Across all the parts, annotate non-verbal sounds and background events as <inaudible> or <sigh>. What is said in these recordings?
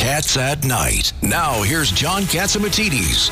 Cats at Night. Now, here's John Catsimatidis.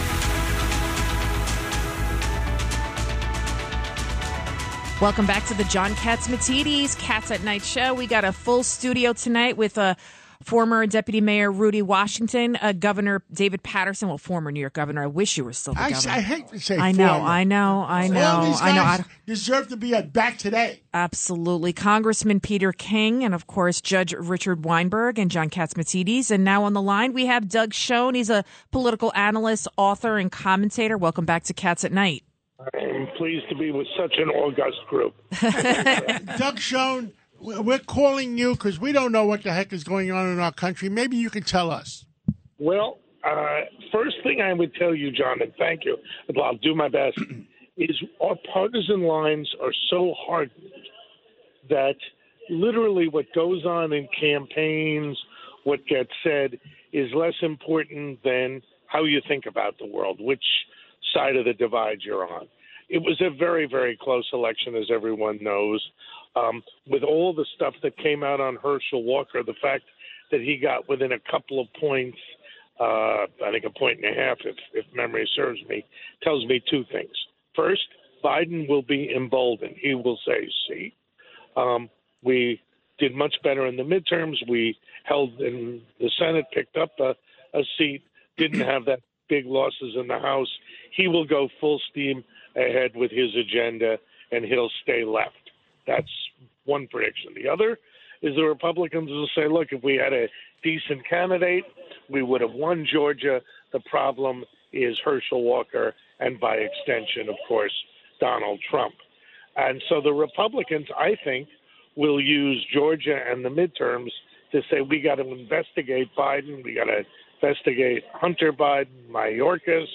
Welcome back to the John Catsimatidis Cats at Night show. We got a full studio tonight with a former Deputy Mayor Rudy Washington, uh, Governor David Paterson, well, former New York Governor. I wish you were still the I, governor. I hate to say I know, former. I know, I know, All these I know. I- deserve to be at back today. Absolutely. Congressman Peter King and, of course, Judge Richard Weinberg and John Catsimatidis. And now on the line, we have Doug Schoen. He's a political analyst, author, and commentator. Welcome back to Cats at Night. I'm pleased to be with such an august group. <laughs> Doug Schoen, we're calling you because we don't know what the heck is going on in our country. Maybe you can tell us. Well, uh, first thing I would tell you, John, and thank you, I'll do my best, <clears throat> is our partisan lines are so hardened that literally what goes on in campaigns, what gets said, is less important than how you think about the world, which side of the divide you're on. It was a very, very close election, as everyone knows. Um, with all the stuff that came out on Herschel Walker, the fact that he got within a couple of points, uh, I think a point and a half, if, if memory serves me, tells me two things. First, Biden will be emboldened. He will say, see, um, we did much better in the midterms. We held in the Senate, picked up a, a seat, didn't have that big losses in the House. He will go full steam ahead with his agenda, and he'll stay left. That's one prediction. The other is the Republicans will say, look, if we had a decent candidate, we would have won Georgia. The problem is Herschel Walker, and by extension, of course, Donald Trump. And so the Republicans, I think, will use Georgia and the midterms to say we got to investigate Biden, we got to investigate Hunter Biden, Mayorkas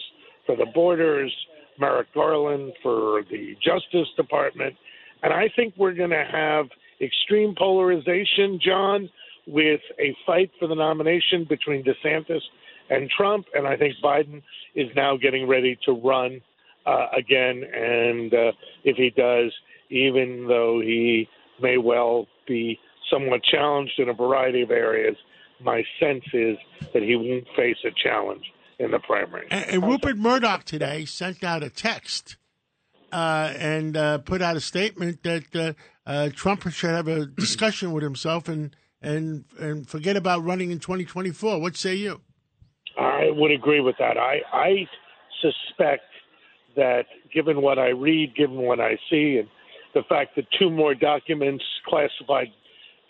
for the borders, Merrick Garland for the Justice Department. And I think we're going to have extreme polarization, John, with a fight for the nomination between DeSantis and Trump. And I think Biden is now getting ready to run uh, again. And uh, if he does, even though he may well be somewhat challenged in a variety of areas, my sense is that he won't face a challenge in the primary. And, and Rupert Murdoch today sent out a text uh, and uh, put out a statement that uh, uh, Trump should have a <clears throat> discussion with himself and and and forget about running in 2024. What say you? I would agree with that. I, I suspect that given what I read, given what I see, and the fact that two more documents, classified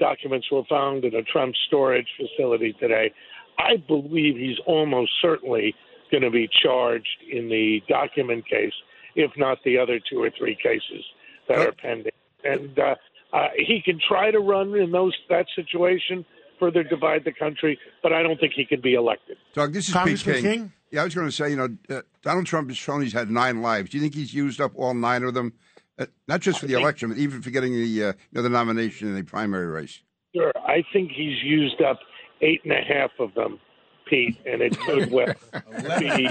documents, were found in a Trump storage facility today, I believe he's almost certainly going to be charged in the document case, if not the other two or three cases that are pending. And uh, uh, he can try to run in those that situation, further divide the country, but I don't think he can be elected. Doug, this is Congressman Pete King. King? Yeah, I was going to say, you know, uh, Donald Trump has shown he's had nine lives. Do you think he's used up all nine of them? Uh, not just for the election, but even for getting the uh, you know, the nomination in the primary race. Sure, I think he's used up eight and a half of them, Pete, and it could well <laughs> be,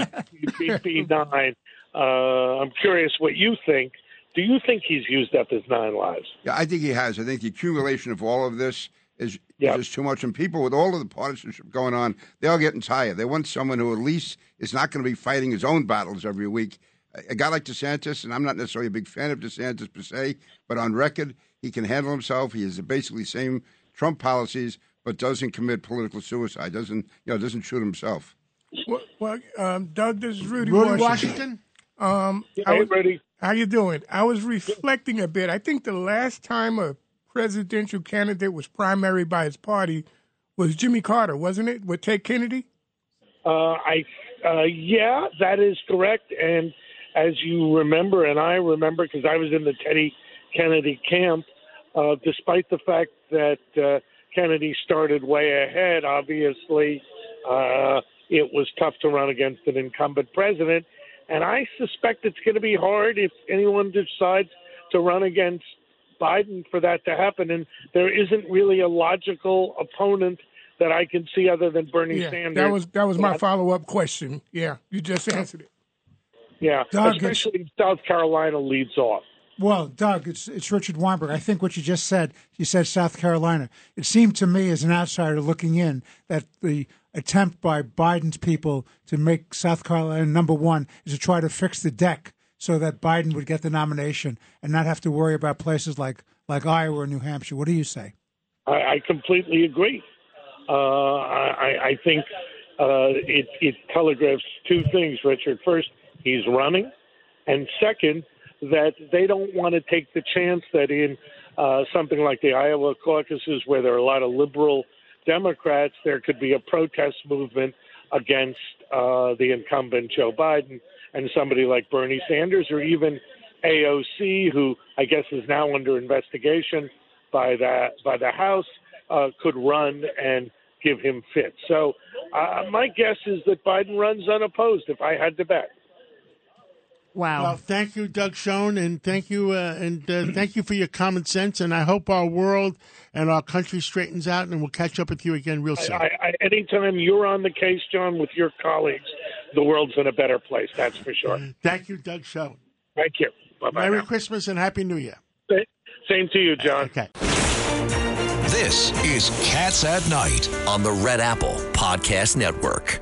be, be nine. Uh, I'm curious what you think. Do you think he's used up his nine lives? Yeah, I think he has. I think the accumulation of all of this is, Yeah. is just too much. And people with all of the partisanship going on, they're all getting tired. They want someone who at least is not going to be fighting his own battles every week. A- A guy like DeSantis, and I'm not necessarily a big fan of DeSantis per se, but on record, he can handle himself. He has basically the same Trump policies, but doesn't commit political suicide. Doesn't you know? Doesn't shoot himself. Well, well um, Doug, this is Rudy, Rudy Washington. Washington? Um, I Hey, was, Rudy. how you doing? I was reflecting a bit. I think the last time a presidential candidate was primary by his party was Jimmy Carter, wasn't it? With Ted Kennedy. Uh, I, uh, yeah, that is correct. And as you remember, and I remember because I was in the Teddy Kennedy camp, uh, despite the fact that uh, Kennedy started way ahead, obviously, uh, it was tough to run against an incumbent president. And I suspect it's going to be hard if anyone decides to run against Biden for that to happen. And there isn't really a logical opponent that I can see other than Bernie Yeah, Sanders. that was that was my follow up question. Yeah, you just answered it. Yeah, Doug, especially South Carolina leads off. Well, Doug, it's it's Richard Weinberg. I think what you just said, you said South Carolina. It seemed to me, as an outsider looking in, that the attempt by Biden's people to make South Carolina number one is to try to fix the deck so that Biden would get the nomination and not have to worry about places like like Iowa or New Hampshire. What do you say? I, I completely agree. Uh, I, I think uh, it, it telegraphs two things, Richard. First, he's running, and second, that they don't want to take the chance that in uh, something like the Iowa caucuses, where there are a lot of liberal Democrats, there could be a protest movement against uh, the incumbent Joe Biden and somebody like Bernie Sanders or even AOC, who I guess is now under investigation by the by the House, uh, could run and give him fits. So uh, my guess is that Biden runs unopposed. If I had to bet. Wow. Well, thank you, Doug Schoen, and thank you, uh, and uh, <clears throat> thank you for your common sense. And I hope our world and our country straightens out, and we'll catch up with you again real soon. I, I, anytime you're on the case, John, with your colleagues, the world's in a better place. That's for sure. Thank you, Doug Schoen. Thank you. Bye bye. Merry Christmas and Happy New Year. Same to you, John. Okay. This is Cats at Night. on the Red Apple Podcast Network.